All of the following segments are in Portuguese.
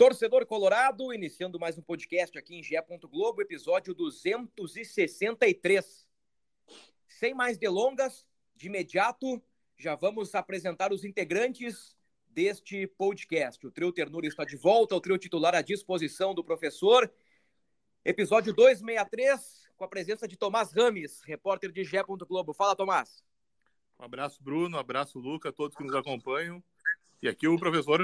Torcedor Colorado, iniciando mais um podcast aqui em Gé. Globo, episódio 263. Sem mais delongas, de imediato já vamos apresentar os integrantes deste podcast. O trio Ternura está de volta, o trio titular à disposição do professor. Episódio 263, com a presença de Tomás Rames, repórter de Gé. Globo. Fala, Tomás. Um abraço, Bruno, um abraço, Luca, todos que nos acompanham. E aqui o professor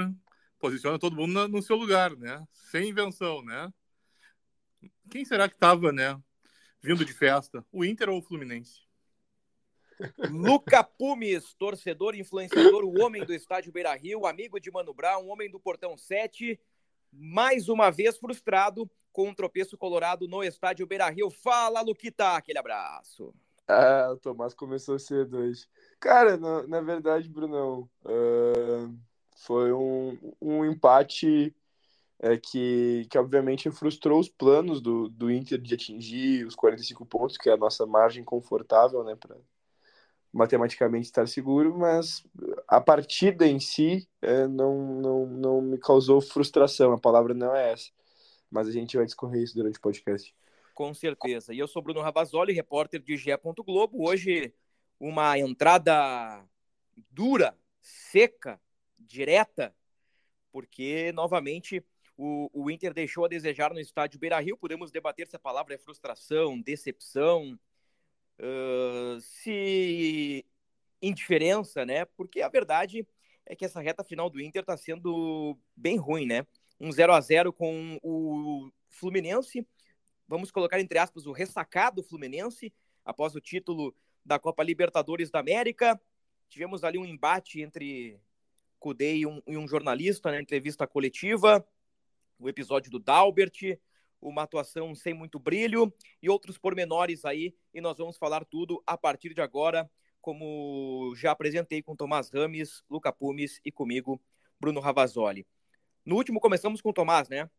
posiciona todo mundo no seu lugar, né? Sem invenção, né? Quem será que estava, né? Vindo de festa? O Inter ou o Fluminense? Luca Pumes, torcedor, influenciador, o homem do estádio Beira Rio, amigo de Mano Brown, homem do Portão 7, mais uma vez frustrado com um tropeço colorado no estádio Beira Rio. Fala, Luquita, aquele abraço. Ah, o Tomás começou cedo hoje. Cara, na, na verdade, Brunão, uh, foi um, um empate é, que, que, obviamente, frustrou os planos do, do Inter de atingir os 45 pontos, que é a nossa margem confortável, né, para matematicamente estar seguro, mas a partida em si é, não, não, não me causou frustração, a palavra não é essa, mas a gente vai discorrer isso durante o podcast. Com certeza. E eu sou Bruno Ravazoli, repórter de GE. Globo. Hoje, uma entrada dura, seca, direta, porque novamente o, o Inter deixou a desejar no estádio Beira Rio. Podemos debater se a palavra é frustração, decepção, uh, se indiferença, né? Porque a verdade é que essa reta final do Inter está sendo bem ruim, né? Um 0 a 0 com o Fluminense. Vamos colocar entre aspas o ressacado Fluminense após o título da Copa Libertadores da América. Tivemos ali um embate entre Cudê e um, e um jornalista na entrevista coletiva, o episódio do Dalbert, uma atuação sem muito brilho e outros pormenores aí, e nós vamos falar tudo a partir de agora, como já apresentei com Tomás Rames, Luca Pumes e comigo, Bruno Ravazoli. No último começamos com Tomás, né?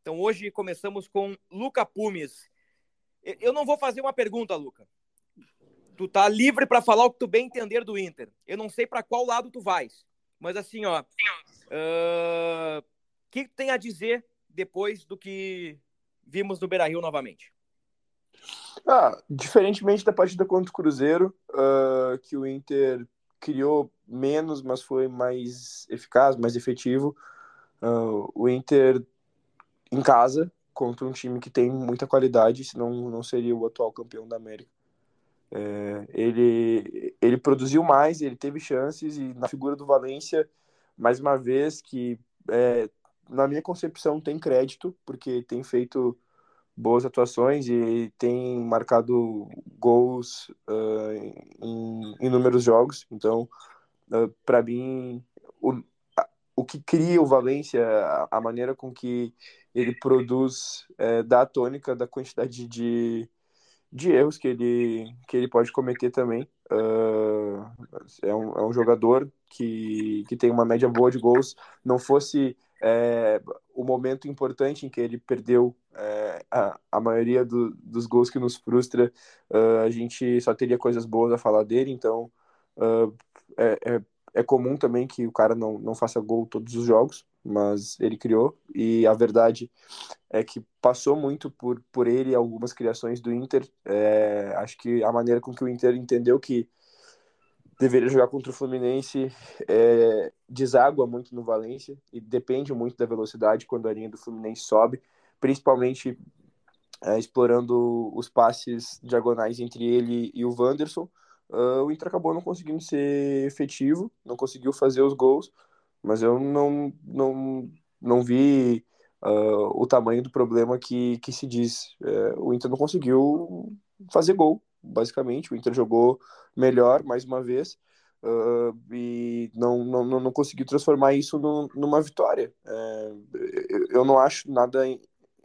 Então hoje começamos com Luca Pumes. Eu não vou fazer uma pergunta, Luca. Tu tá livre para falar o que tu bem entender do Inter. Eu não sei para qual lado tu vais. Mas assim, ó, o uh, que tem a dizer depois do que vimos no Beira Rio novamente? Ah, diferentemente da partida contra o Cruzeiro, uh, que o Inter criou menos, mas foi mais eficaz, mais efetivo. Uh, o Inter em casa contra um time que tem muita qualidade, senão não seria o atual campeão da América. É, ele, ele produziu mais, ele teve chances, e na figura do Valência, mais uma vez, que é, na minha concepção tem crédito, porque tem feito boas atuações e tem marcado gols uh, em inúmeros jogos. Então, uh, para mim, o, o que cria o Valência, a, a maneira com que ele produz, é, dá a tônica da quantidade de de erros que ele, que ele pode cometer também. Uh, é, um, é um jogador que, que tem uma média boa de gols. Não fosse é, o momento importante em que ele perdeu é, a, a maioria do, dos gols que nos frustra, uh, a gente só teria coisas boas a falar dele. Então, uh, é, é, é comum também que o cara não, não faça gol todos os jogos mas ele criou e a verdade é que passou muito por, por ele algumas criações do Inter. É, acho que a maneira com que o Inter entendeu que deveria jogar contra o Fluminense é, deságua muito no Valência e depende muito da velocidade quando a linha do Fluminense sobe, principalmente é, explorando os passes diagonais entre ele e o Wanderson. Uh, o Inter acabou não conseguindo ser efetivo, não conseguiu fazer os gols mas eu não, não, não vi uh, o tamanho do problema que, que se diz. É, o Inter não conseguiu fazer gol, basicamente. O Inter jogou melhor mais uma vez. uh, e não, não, não conseguiu transformar isso no, numa vitória. É, eu não acho nada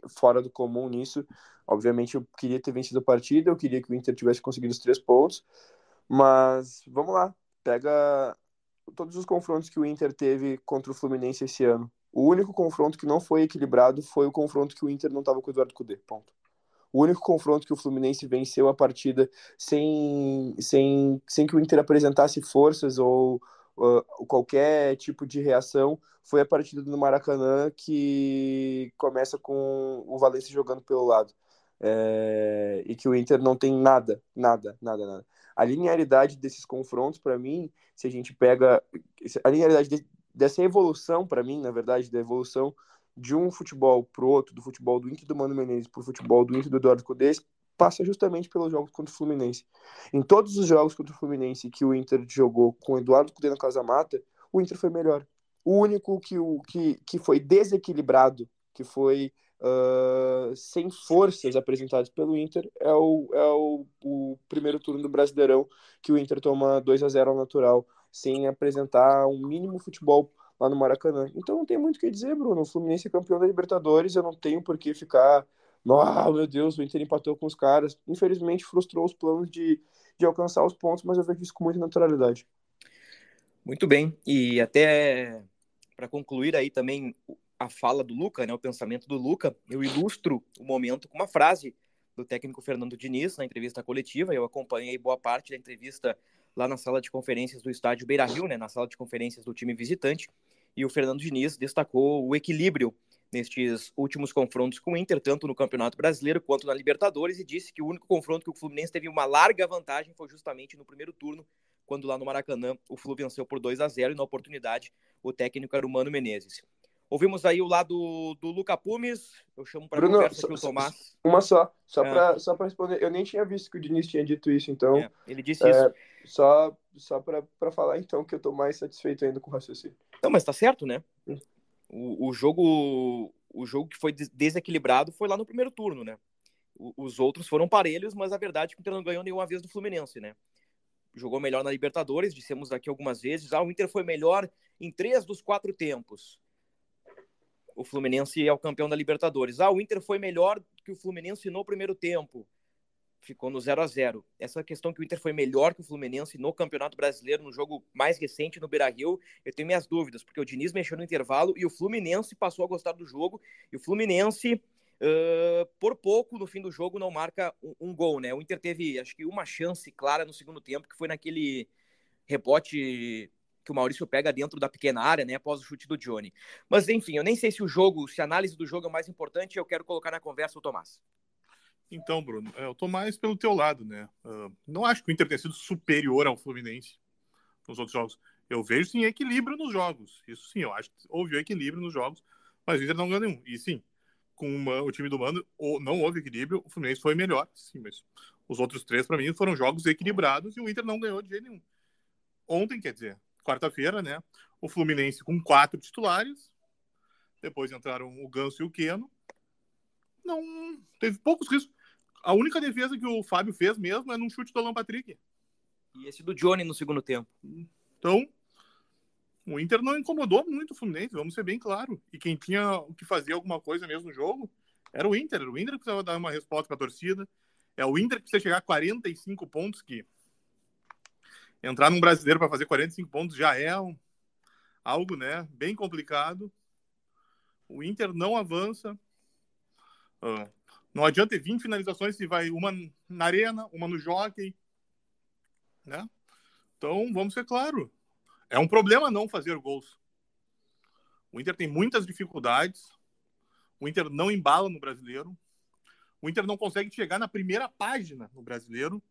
fora do comum nisso. Obviamente, eu queria ter vencido a partida, eu queria que o Inter tivesse conseguido os três pontos, mas vamos lá, pega todos os confrontos que o Inter teve contra o Fluminense esse ano. O único confronto que não foi equilibrado foi o confronto que o Inter não estava com o Eduardo Cudê. Ponto. O único confronto que o Fluminense venceu a partida sem, sem, sem que o Inter apresentasse forças ou uh, qualquer tipo de reação foi a partida do Maracanã que começa com o Valencia jogando pelo lado. É, e que o Inter não tem nada, nada, nada, nada. A linearidade desses confrontos, para mim, se a gente pega a linearidade de, dessa evolução, para mim, na verdade, da evolução de um futebol pro outro, do futebol do Inter do Mano Menezes pro futebol do Inter do Eduardo Cudês, passa justamente pelos jogos contra o Fluminense. Em todos os jogos contra o Fluminense que o Inter jogou com o Eduardo Cudê na Casa Mata, o Inter foi melhor. O único que, o, que, que foi desequilibrado, que foi uh, sem forças apresentadas pelo Inter, é, o, é o, o primeiro turno do Brasileirão, que o Inter toma 2 a 0 ao natural, sem apresentar um mínimo futebol lá no Maracanã. Então não tem muito o que dizer, Bruno. O Fluminense é campeão da Libertadores, eu não tenho por que ficar. Ah, meu Deus, o Inter empatou com os caras. Infelizmente frustrou os planos de, de alcançar os pontos, mas eu vejo isso com muita naturalidade. Muito bem. E até para concluir aí também a fala do Luca, né, o pensamento do Luca, eu ilustro o momento com uma frase do técnico Fernando Diniz na entrevista coletiva. Eu acompanhei boa parte da entrevista lá na sala de conferências do estádio Beira Rio, né, na sala de conferências do time visitante, e o Fernando Diniz destacou o equilíbrio nestes últimos confrontos com o Inter, tanto no Campeonato Brasileiro quanto na Libertadores, e disse que o único confronto que o Fluminense teve uma larga vantagem foi justamente no primeiro turno, quando lá no Maracanã o Flu venceu por 2 a 0 e na oportunidade o técnico era o Mano Menezes. Ouvimos aí o lado do Luca Pumes. Eu chamo para conversa aqui o Tomás. Uma só, só é. para só responder. Eu nem tinha visto que o Diniz tinha dito isso, então. É, ele disse é, isso. Só, só para falar, então, que eu estou mais satisfeito ainda com o raciocínio. Não, mas tá certo, né? Hum. O, o, jogo, o jogo que foi desequilibrado foi lá no primeiro turno, né? O, os outros foram parelhos, mas a verdade é que o Inter não ganhou nenhuma vez do Fluminense, né? Jogou melhor na Libertadores, dissemos aqui algumas vezes. Ah, o Inter foi melhor em três dos quatro tempos o Fluminense é o campeão da Libertadores. Ah, o Inter foi melhor que o Fluminense no primeiro tempo. Ficou no 0 a 0 Essa questão que o Inter foi melhor que o Fluminense no Campeonato Brasileiro, no jogo mais recente no Beira-Rio, eu tenho minhas dúvidas, porque o Diniz mexeu no intervalo e o Fluminense passou a gostar do jogo. E o Fluminense, uh, por pouco, no fim do jogo, não marca um, um gol, né? O Inter teve, acho que, uma chance clara no segundo tempo, que foi naquele rebote que o Maurício pega dentro da pequena área, né, após o chute do Johnny. Mas enfim, eu nem sei se o jogo, se a análise do jogo é mais importante, eu quero colocar na conversa o Tomás. Então, Bruno, eu tô mais pelo teu lado, né? Uh, não acho que o Inter tenha sido superior ao Fluminense nos outros jogos. Eu vejo sim equilíbrio nos jogos. Isso sim, eu acho que houve equilíbrio nos jogos, mas o Inter não ganhou nenhum. E sim, com uma, o time do Mano não houve equilíbrio, o Fluminense foi melhor, sim, mas os outros três, para mim, foram jogos equilibrados e o Inter não ganhou de jeito nenhum. Ontem, quer dizer, quarta-feira, né? O Fluminense com quatro titulares. Depois entraram o Ganso e o Queno. Não teve poucos riscos. A única defesa que o Fábio fez mesmo é num chute do Alan Patrick. E esse do Johnny no segundo tempo. Então, o Inter não incomodou muito o Fluminense, vamos ser bem claro. E quem tinha que fazer alguma coisa mesmo no jogo era o Inter. Era o Inter que precisava dar uma resposta para a torcida. É o Inter que precisa chegar a 45 pontos, que entrar num brasileiro para fazer 45 pontos já é um, algo né, bem complicado. O Inter não avança. Uh, não adianta ter 20 finalizações se vai uma na arena, uma no jockey. Né? Então, vamos ser claro. É um problema não fazer gols. O Inter tem muitas dificuldades. O Inter não embala no brasileiro. O Inter não consegue chegar na primeira página no brasileiro.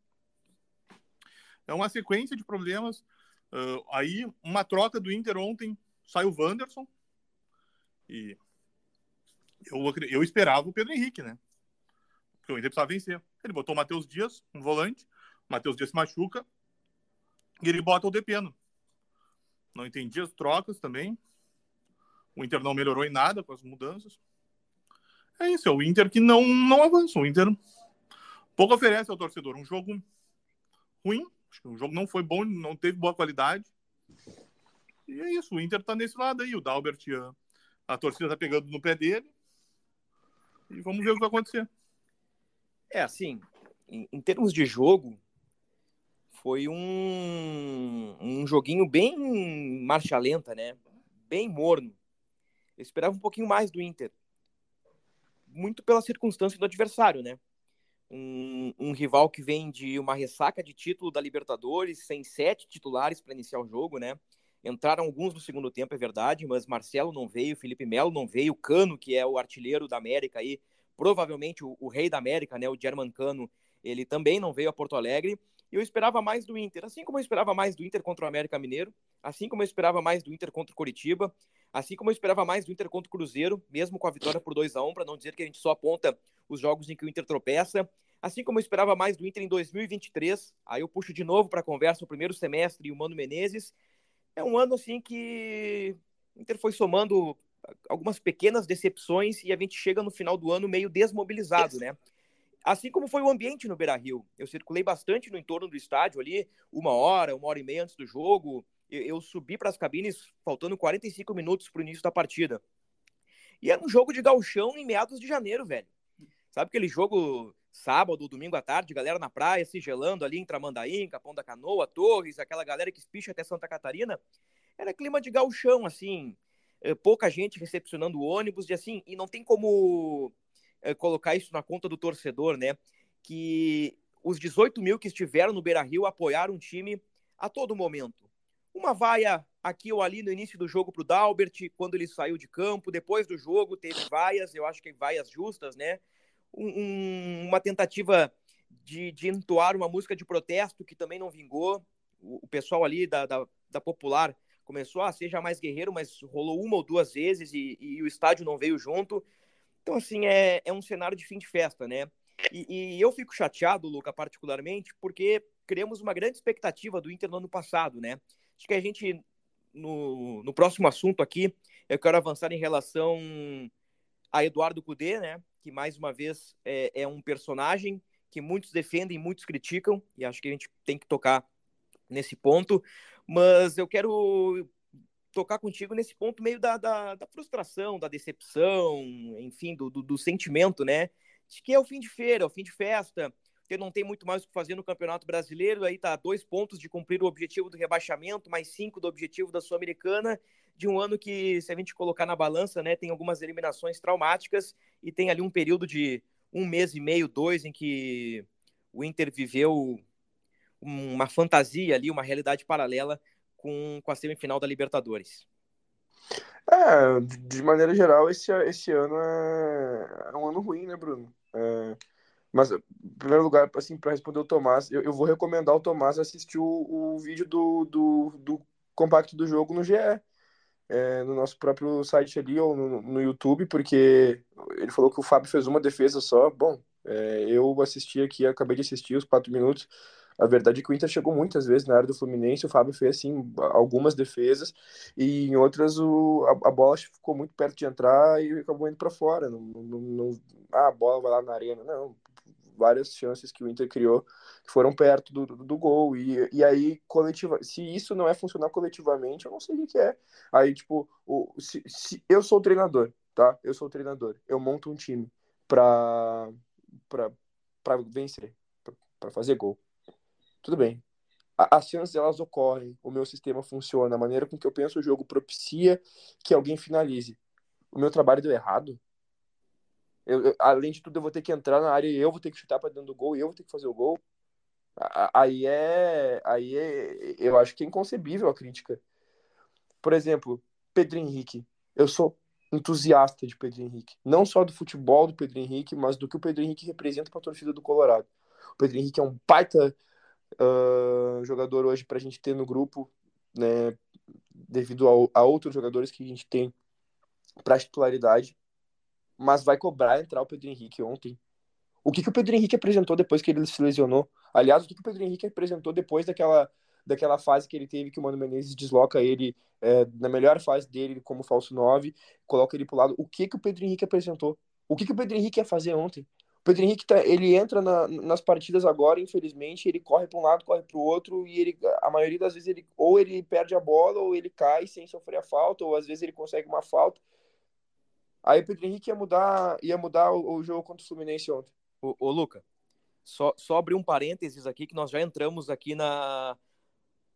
É uma sequência de problemas. Uh, aí, uma troca do Inter ontem, sai o Wanderson. E eu, eu esperava o Pedro Henrique, né? Porque o Inter precisava vencer. Ele botou o Matheus Dias, um volante. O Matheus Dias se machuca. E ele bota o Depeno. Não entendi as trocas também. O Inter não melhorou em nada com as mudanças. É isso, é o Inter que não, não avança. O Inter pouco oferece ao torcedor. Um jogo ruim, O jogo não foi bom, não teve boa qualidade. E é isso, o Inter tá nesse lado aí. O Dalbert, a, a torcida tá pegando no pé dele. E vamos ver o que vai acontecer. É, assim, em, em termos de jogo, foi um, um joguinho bem marcha lenta, né? Bem morno. Eu esperava um pouquinho mais do Inter. Muito pela circunstância do adversário, né? Um, um, rival que vem de uma ressaca de título da Libertadores, sem sete titulares para iniciar o jogo, né? Entraram alguns no segundo tempo, é verdade, mas Marcelo não veio, Felipe Melo não veio, Cano, que é o artilheiro da América aí, provavelmente o, o rei da América, né, o German Cano, ele também não veio a Porto Alegre. E eu esperava mais do Inter, assim como eu esperava mais do Inter contra o América Mineiro, assim como eu esperava mais do Inter contra o Coritiba, assim como eu esperava mais do Inter contra o Cruzeiro, mesmo com a vitória por 2 a 1 para não dizer que a gente só aponta os jogos em que o Inter tropeça. Assim como eu esperava mais do Inter em 2023, aí eu puxo de novo para a conversa o primeiro semestre e o Mano Menezes, é um ano assim que o Inter foi somando algumas pequenas decepções e a gente chega no final do ano meio desmobilizado, né? Assim como foi o ambiente no Beira Rio. Eu circulei bastante no entorno do estádio ali, uma hora, uma hora e meia antes do jogo. Eu, eu subi para as cabines faltando 45 minutos para o início da partida. E era um jogo de galchão em meados de janeiro, velho. Sabe aquele jogo sábado, domingo à tarde, galera na praia se gelando ali em Tramandaí, Capão da Canoa, Torres, aquela galera que espicha até Santa Catarina. Era clima de galchão, assim, eh, pouca gente recepcionando ônibus, e assim, e não tem como é, colocar isso na conta do torcedor, né? Que os 18 mil que estiveram no Beira Rio apoiaram o time a todo momento. Uma vaia aqui ou ali no início do jogo para o Dalbert, quando ele saiu de campo, depois do jogo teve vaias, eu acho que vaias justas, né? um, uma tentativa de, de entoar uma música de protesto que também não vingou. O, o pessoal ali da, da, da, Popular começou a seja mais guerreiro, mas rolou uma ou duas vezes e, e, o estádio não veio junto. Então, assim, é, é um cenário de fim de festa, né? E, e eu fico chateado, Luca, particularmente, porque criamos uma grande expectativa do Inter no ano passado, né? Acho que a gente, no, no próximo assunto aqui, eu quero avançar em relação a Eduardo Cudê, né? que mais uma vez é, é um personagem que muitos defendem, muitos criticam, e acho que a gente tem que tocar nesse ponto. Mas eu quero tocar contigo nesse ponto meio da, da, da frustração, da decepção, enfim, do, do, do, sentimento, né? De que é o fim de feira, é o fim de festa, que não tem muito mais o que fazer no Campeonato Brasileiro, aí tá dois pontos de cumprir o objetivo do rebaixamento, mais cinco do objetivo da Sul-Americana, de um ano que, se a gente colocar na balança, né, tem algumas eliminações traumáticas e tem ali um período de um mês e meio, dois, em que o Inter viveu uma fantasia ali, uma realidade paralela com, com a semifinal da Libertadores. É, de maneira geral, esse, esse ano é, é um ano ruim, né, Bruno? É, mas, em primeiro lugar, assim, para responder o Tomás, eu, eu, vou recomendar o Tomás assistir o, o vídeo do, do, do compacto do jogo no GE é, no nosso próprio site ali ou no, no, YouTube, porque ele falou que o Fábio fez uma defesa só. Bom, é, eu assisti aqui, acabei de assistir os quatro minutos. A verdade é que o Inter chegou muitas vezes na área do Fluminense, o Fábio fez assim algumas defesas e em outras o, a, a bola ficou muito perto de entrar e acabou indo para fora. Não, não, não, ah, a bola vai lá na arena. Não, várias chances que o Inter criou que foram perto do, do, do, gol. E, e aí, coletiva, se isso não é funcionar coletivamente, eu não sei o que, é. Aí, tipo, o, se, se, eu sou treinador, tá? Eu sou treinador. Eu monto um time pra, pra, pra vencer, pra, pra fazer gol. Tudo bem. as chances elas ocorrem, o meu sistema funciona, a maneira com que eu penso o jogo propicia que alguém finalize. O meu trabalho deu errado? Eu, eu, além de tudo, eu vou ter que entrar na área e eu vou ter que chutar para dentro do gol e eu vou ter que fazer o gol. Aí é, aí é, eu acho que é inconcebível a crítica. Por exemplo, Pedro Henrique. Eu sou entusiasta de Pedro Henrique, não só do futebol do Pedro Henrique, mas do que o Pedro Henrique representa para a torcida do Colorado. O Pedro Henrique é um baita uh, jogador hoje para a gente ter no grupo, né, devido a, outros jogadores que a gente tem para titularidade mas vai cobrar entrar o Pedro Henrique ontem. O que, que o Pedro Henrique apresentou depois que ele se lesionou? Aliás, o que, que o Pedro Henrique apresentou depois daquela, daquela fase que ele teve, que o Mano Menezes desloca ele é, na melhor fase dele como falso 9, coloca ele pro lado. O que, que o Pedro Henrique apresentou? O que, que o Pedro Henrique ia fazer ontem? Pedro Henrique tá, ele entra na, nas partidas agora, infelizmente, ele corre para um lado, corre para o outro, e ele, a maioria das vezes ele ou ele perde a bola, ou ele cai sem sofrer a falta, ou às vezes ele consegue uma falta. Aí o Pedro Henrique ia mudar, ia mudar o, o jogo contra o Fluminense ontem. Ô, ô Luca, só, só abrir um parênteses aqui, que nós já entramos aqui na,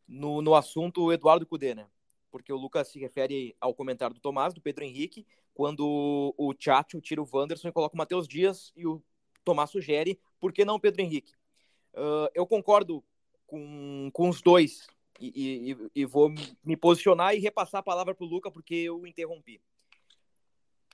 no, no assunto Eduardo Cudê, né? Porque o Lucas se refere ao comentário do Tomás, do Pedro Henrique, quando o Tchatcho tira o Wanderson e coloca o Matheus Dias e o Tomás sugere, por que não o Pedro Henrique? Uh, eu concordo com, com os dois e, e, e, vou me posicionar e repassar a palavra para o Luca porque eu interrompi.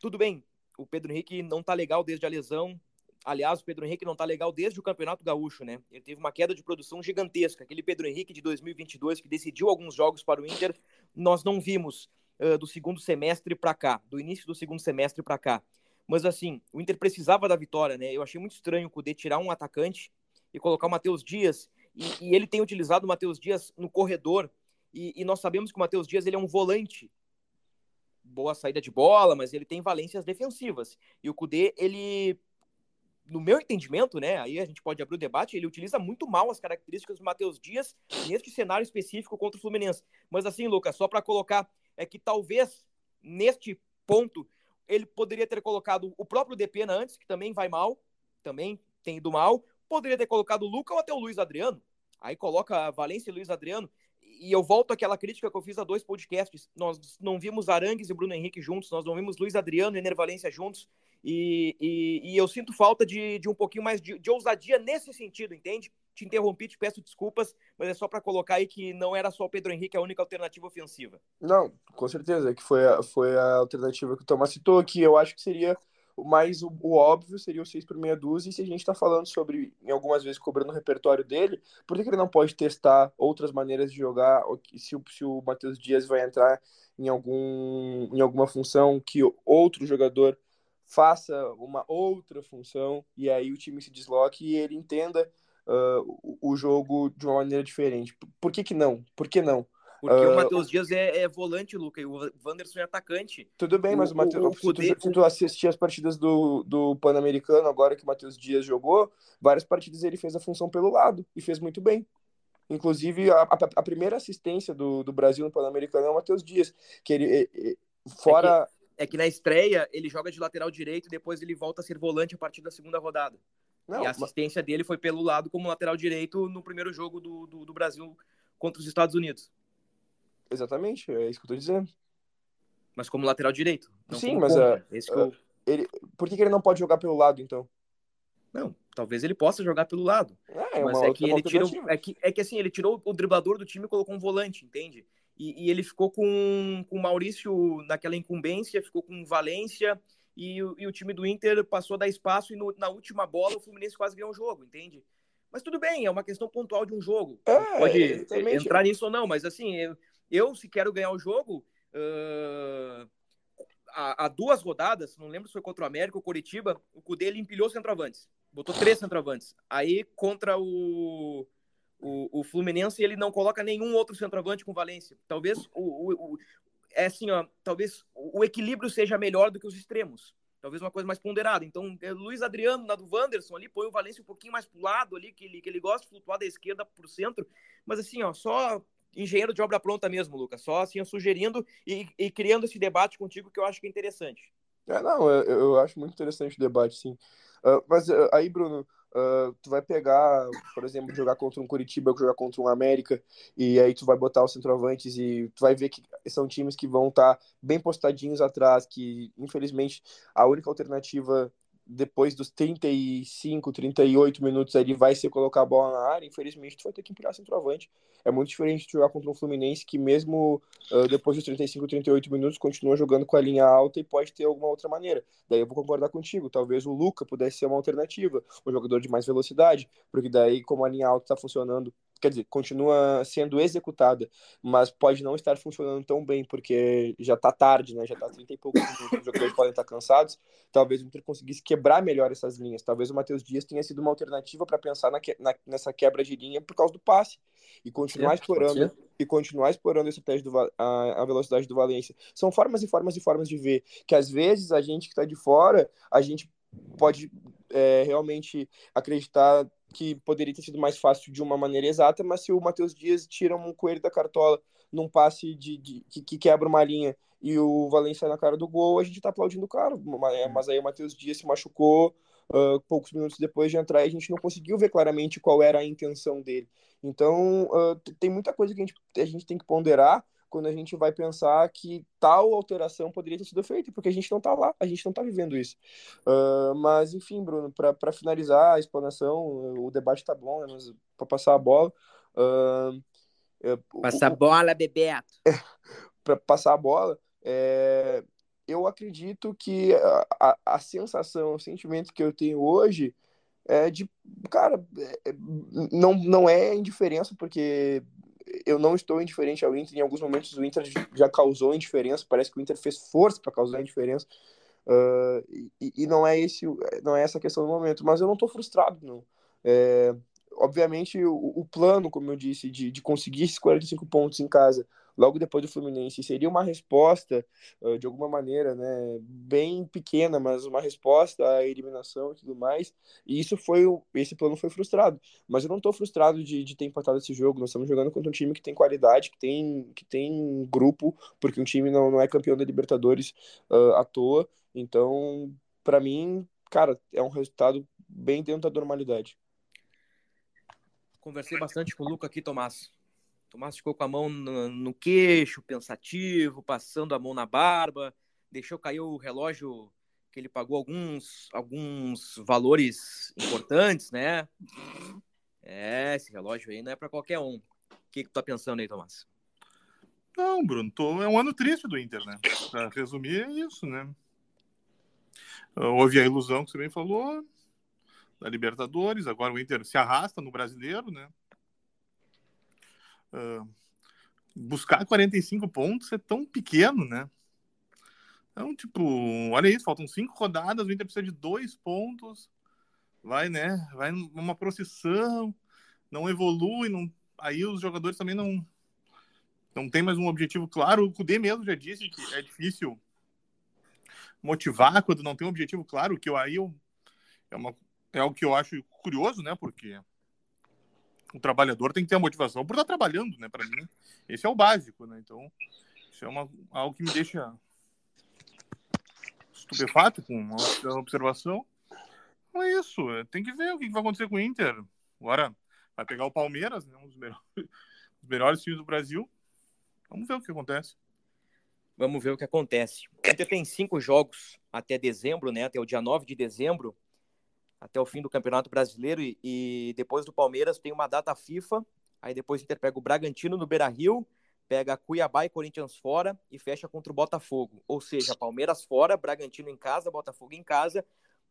Tudo bem, o Pedro Henrique não tá legal desde a lesão. Aliás, o Pedro Henrique não tá legal desde o Campeonato Gaúcho, né? Ele teve uma queda de produção gigantesca. Aquele Pedro Henrique de 2022 que decidiu alguns jogos para o Inter, nós não vimos uh, do segundo semestre para cá, do início do segundo semestre para cá. Mas assim, o Inter precisava da vitória, né? Eu achei muito estranho o Cudê tirar um atacante e colocar o Matheus Dias. E, e, ele tem utilizado o Matheus Dias no corredor. E, e, nós sabemos que o Matheus Dias ele é um volante. Boa saída de bola, mas ele tem valências defensivas. E o Cudê, ele, no meu entendimento, né? Aí a gente pode abrir o debate, ele utiliza muito mal as características do Matheus Dias neste cenário específico contra o Fluminense. Mas assim, Lucas, só para colocar, é que talvez neste ponto ele poderia ter colocado o próprio Depena antes, que também vai mal, também tem ido mal. Poderia ter colocado o Luca ou até o Luiz Adriano. Aí coloca Valência e Luiz Adriano. E eu volto àquela crítica que eu fiz a dois podcasts. Nós não vimos Arangues e Bruno Henrique juntos, nós não vimos Luiz Adriano e Ener Valência juntos. E, e, e, eu sinto falta de, de um pouquinho mais de, de, ousadia nesse sentido, entende? Te interrompi, te peço desculpas, mas é só para colocar aí que não era só o Pedro Henrique a única alternativa ofensiva. Não, com certeza, que foi a, foi a alternativa que o Thomas citou, que eu acho que seria mais o, o óbvio, seria o 6 por meia dúzia, e se a gente está falando sobre, em algumas vezes, cobrando o repertório dele, por que, que ele não pode testar outras maneiras de jogar, se, se o Matheus Dias vai entrar em, algum, em alguma função que outro jogador faça uma outra função e aí o time se desloque e ele entenda uh, o jogo de uma maneira diferente. Por que, que não? Por que não? Porque uh, o Matheus Dias é, é, volante, Luca, e o Wanderson é atacante. Tudo bem, mas o, o Matheus, se, tu, se tu assistir as partidas do, do Pan-Americano, agora que o Matheus Dias jogou, várias partidas ele fez a função pelo lado e fez muito bem. Inclusive, a, a, a primeira assistência do, do Brasil no Pan-Americano é o Matheus Dias, que ele, fora... É que é que na estreia ele joga de lateral direito e depois ele volta a ser volante a partir da segunda rodada. Não, e a assistência mas... dele foi pelo lado como lateral direito no primeiro jogo do, do, do, Brasil contra os Estados Unidos. Exatamente, é isso que eu tô dizendo. Mas como lateral direito. Sim, mas Esse uh, eu... ele... por que, que ele não pode jogar pelo lado, então? Não, talvez ele possa jogar pelo lado. É, é mas é que ele tirou. É que, é que assim, ele tirou o driblador do time e colocou um volante, entende? E, e, ele ficou com, com o Maurício naquela incumbência, ficou com Valência, e, e o time do Inter passou a dar espaço e no, na última bola o Fluminense quase ganhou o jogo, entende? Mas tudo bem, é uma questão pontual de um jogo. É, Pode exatamente. entrar nisso ou não, mas assim, eu, eu se quero ganhar o jogo, há, há, duas rodadas, não lembro se foi contra o América ou Coritiba, o Cudê ele empilhou centroavantes, botou três centroavantes. Aí contra o, o, o Fluminense ele não coloca nenhum outro centroavante com Valência. Talvez o, o, o, é assim, ó, talvez o equilíbrio seja melhor do que os extremos. Talvez uma coisa mais ponderada. Então, é Luiz Adriano na do Wanderson ali, põe o Valência um pouquinho mais pro lado ali, que ele, que ele gosta de flutuar da esquerda pro centro. Mas assim, ó, só engenheiro de obra pronta mesmo, Lucas. Só assim, sugerindo e, e, criando esse debate contigo que eu acho que é interessante. É, não, eu, eu acho muito interessante o debate, sim. Uh, mas uh, aí, Bruno, Uh, tu vai pegar, por exemplo, jogar contra um Curitiba, jogar contra um América, e aí tu vai botar os centroavantes e tu vai ver que são times que vão estar tá bem postadinhos atrás, que infelizmente a única alternativa depois dos 35, 38 minutos ele vai ser colocar a bola na área, infelizmente tu vai ter que empilhar centroavante. É muito diferente de jogar contra um Fluminense que mesmo uh, depois dos 35, 38 minutos continua jogando com a linha alta e pode ter alguma outra maneira. Daí eu vou concordar contigo, talvez o Luca pudesse ser uma alternativa, um jogador de mais velocidade, porque daí como a linha alta está funcionando quer dizer, continua sendo executada, mas pode não estar funcionando tão bem, porque já está tarde, né? Já está 30 e poucos minutos, os jogadores podem estar cansados. Talvez o Inter conseguisse quebrar melhor essas linhas. Talvez o Matheus Dias tenha sido uma alternativa para pensar na, na, nessa quebra de linha por causa do passe e continuar explorando e continuar explorando a estratégia do, a, a velocidade do Valência. São formas e formas e formas de ver que às vezes a gente que está de fora, a gente pode é, realmente acreditar que poderia ter sido mais fácil de uma maneira exata, mas se o Matheus Dias tira um coelho da cartola num passe de, de que, que, quebra uma linha e o Valência na cara do gol, a gente tá aplaudindo o cara. Mas aí o Matheus Dias se machucou uh, poucos minutos depois de entrar e a gente não conseguiu ver claramente qual era a intenção dele. Então, uh, tem muita coisa que a gente, a gente tem que ponderar quando a gente vai pensar que tal alteração poderia ter sido feita, porque a gente não está lá, a gente não está vivendo isso. Uh, mas, enfim, Bruno, para finalizar a explanação, o debate está bom, né, para passar a bola. Uh, passar a bola, Bebeto. para passar a bola, é, eu acredito que a, a, a, sensação, o sentimento que eu tenho hoje é de, cara, é, não, não é indiferença, porque eu não estou indiferente ao Inter. Em alguns momentos o Inter já causou indiferença. Parece que o Inter fez força para causar indiferença. Uh, e, e, não é esse, não é essa a questão do momento. Mas eu não estou frustrado, não. É, obviamente o, o, plano, como eu disse, de, de conseguir esses 45 pontos em casa logo depois do Fluminense. Seria uma resposta, de alguma maneira, né, bem pequena, mas uma resposta à eliminação e tudo mais. E isso foi, esse plano foi frustrado. Mas eu não estou frustrado de, de ter empatado esse jogo. Nós estamos jogando contra um time que tem qualidade, que tem, que tem grupo, porque um time não, não é campeão da Libertadores uh, à toa. Então, para mim, cara, é um resultado bem dentro da normalidade. Conversei bastante com o Luca aqui, Tomás. Tomás ficou com a mão no, no, queixo, pensativo, passando a mão na barba, deixou cair o relógio que ele pagou alguns, alguns valores importantes, né? É, esse relógio aí não é para qualquer um. O que, que tu tá pensando aí, Tomás? Não, Bruno, tô... é um ano triste do Inter, né? Para resumir, é isso, né? Houve a ilusão que você bem falou da Libertadores, agora o Inter se arrasta no brasileiro, né? Uh, buscar 45 pontos é tão pequeno, né? Então, tipo, olha isso, faltam cinco rodadas, o Inter precisa de dois pontos, vai, né? Vai numa procissão, não evolui, não... aí os jogadores também não não tem mais um objetivo claro. O Kudê mesmo já disse que é difícil motivar quando não tem um objetivo claro, que eu, aí eu, é, uma, é algo que eu acho curioso, né? Porque o trabalhador tem que ter a motivação por estar trabalhando, né? Para mim, esse é o básico, né? Então, isso é uma, algo que me deixa estupefato com a observação. Não é isso. É, tem que ver o que vai acontecer com o Inter. Agora vai pegar o Palmeiras, né? um dos melhores, melhores times do Brasil. Vamos ver o que acontece. Vamos ver o que acontece. O Inter tem cinco jogos até dezembro, né? Até o dia 9 de dezembro até o fim do Campeonato Brasileiro e, e, depois do Palmeiras tem uma data FIFA, aí depois o Inter pega o Bragantino no Beira-Rio, pega Cuiabá e Corinthians fora e fecha contra o Botafogo. Ou seja, Palmeiras fora, Bragantino em casa, Botafogo em casa,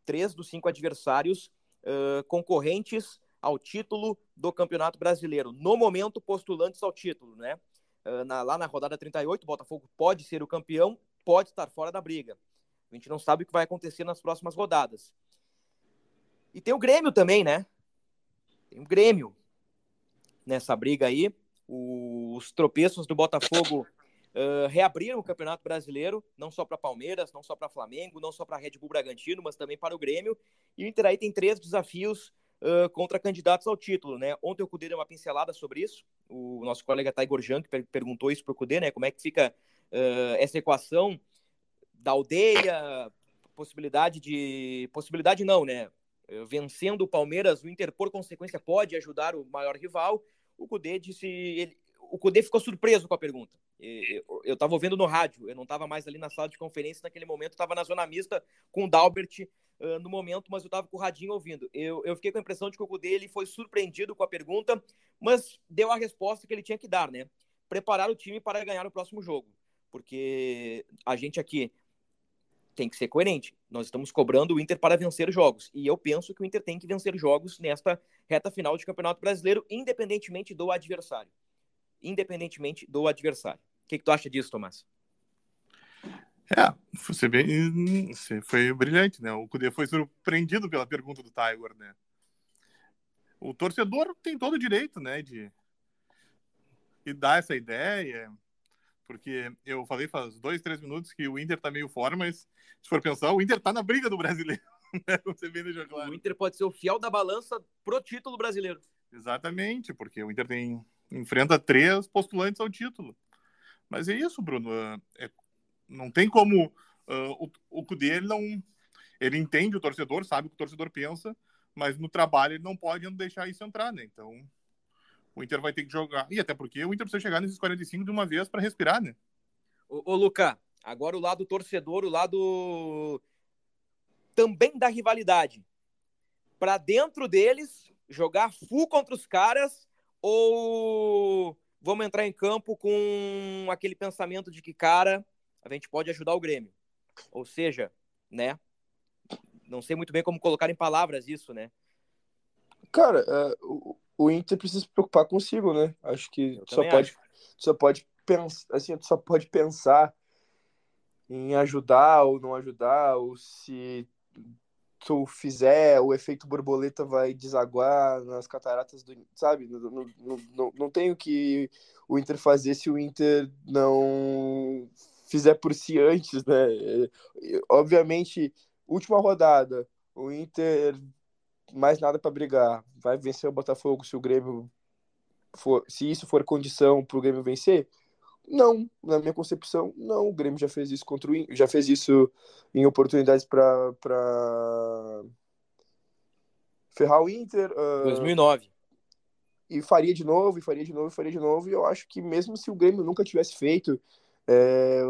três dos cinco adversários uh, concorrentes ao título do Campeonato Brasileiro. No momento, postulantes ao título, né? Uh, na, lá na rodada 38, o Botafogo pode ser o campeão, pode estar fora da briga. A gente não sabe o que vai acontecer nas próximas rodadas. E tem o Grêmio também, né? Tem o Grêmio nessa briga aí. Os tropeços do Botafogo uh, reabriram o Campeonato Brasileiro, não só para Palmeiras, não só para Flamengo, não só para Red Bull Bragantino, mas também para o Grêmio. E o Inter aí tem três desafios uh, contra candidatos ao título, né? Ontem o Cudê deu uma pincelada sobre isso. O nosso colega Tiger Jank perguntou isso para o Cudê, né? Como é que fica uh, essa equação da aldeia, possibilidade de. Possibilidade não, né? Eh, vencendo o Palmeiras, o Inter, por consequência, pode ajudar o maior rival. O Cudê disse. Ele, o Cudê ficou surpreso com a pergunta. Eu estava ouvindo no rádio, eu não estava mais ali na sala de conferência naquele momento, estava na zona mista com o Dalbert uh, no momento, mas eu estava com o radinho ouvindo. Eu, eu fiquei com a impressão de que o Cudê ele foi surpreendido com a pergunta, mas deu a resposta que ele tinha que dar, né? Preparar o time para ganhar o próximo jogo. Porque a gente aqui tem que ser coerente. Nós estamos cobrando o Inter para vencer jogos. E eu penso que o Inter tem que vencer jogos nesta reta final de Campeonato Brasileiro, independentemente do adversário. Independentemente do adversário. O que, que tu acha disso, Tomás? É, você, bem, você foi brilhante, né? O Cudê foi surpreendido pela pergunta do Tiger, né? O torcedor tem todo o direito, né, de, de dar essa ideia, porque eu falei faz dois, três minutos que o Inter tá meio fora, mas se for pensar, o Inter tá na briga do brasileiro. Você bem deixou claro. O Inter pode ser o fiel da balança pro título brasileiro. Exatamente, porque o Inter tem enfrenta três postulantes ao título. Mas é isso, Bruno. É, não tem como uh, o, o Cudê, ele não ele entende o torcedor, sabe o que o torcedor pensa, mas no trabalho ele não pode deixar isso entrar, né? Então o Inter vai ter que jogar. E até porque o Inter precisa chegar nesses 45 de uma vez para respirar, né? Ô, ô Luca, agora o lado torcedor, o lado também da rivalidade. Para dentro deles, jogar full contra os caras ou vamos entrar em campo com aquele pensamento de que, cara, a gente pode ajudar o Grêmio. Ou seja, né? Não sei muito bem como colocar em palavras isso, né? Cara, uh, o, Inter precisa se preocupar consigo, né? Acho que só pode, só pode pensar, assim, só pode pensar em ajudar ou não ajudar, ou se tu fizer, o efeito borboleta vai desaguar nas cataratas do. Sabe? Não, não, não, não tem o que o Inter fazer se o Inter não fizer por si antes, né? Obviamente, última rodada, o Inter mais nada para brigar, vai vencer o Botafogo se o Grêmio for, se isso for condição para o Grêmio vencer, não, na minha concepção, não. O Grêmio já fez isso contra o Inter, já fez isso em oportunidades para ferrar o Inter. Uh, 2009. E faria de novo, e faria de novo, e faria de novo. E eu acho que mesmo se o Grêmio nunca tivesse feito, é,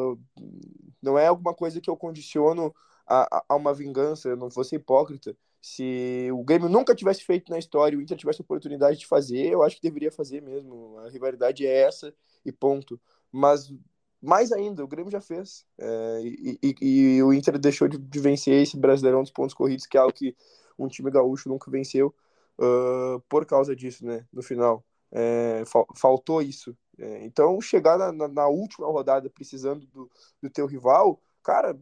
não é alguma coisa que eu condiciono a, a uma vingança, eu não vou ser hipócrita. Se o Grêmio nunca tivesse feito na história, o Inter tivesse a oportunidade de fazer, eu acho que deveria fazer mesmo. A rivalidade é essa e ponto. Mas mais ainda, o Grêmio já fez. É, e, e, e, o Inter deixou de, de, vencer esse Brasileirão dos pontos corridos, que é algo que um time gaúcho nunca venceu, uh, por causa disso, né? No final. É, fal, faltou isso. É, então, chegar na, na, na, última rodada precisando do, do teu rival, cara,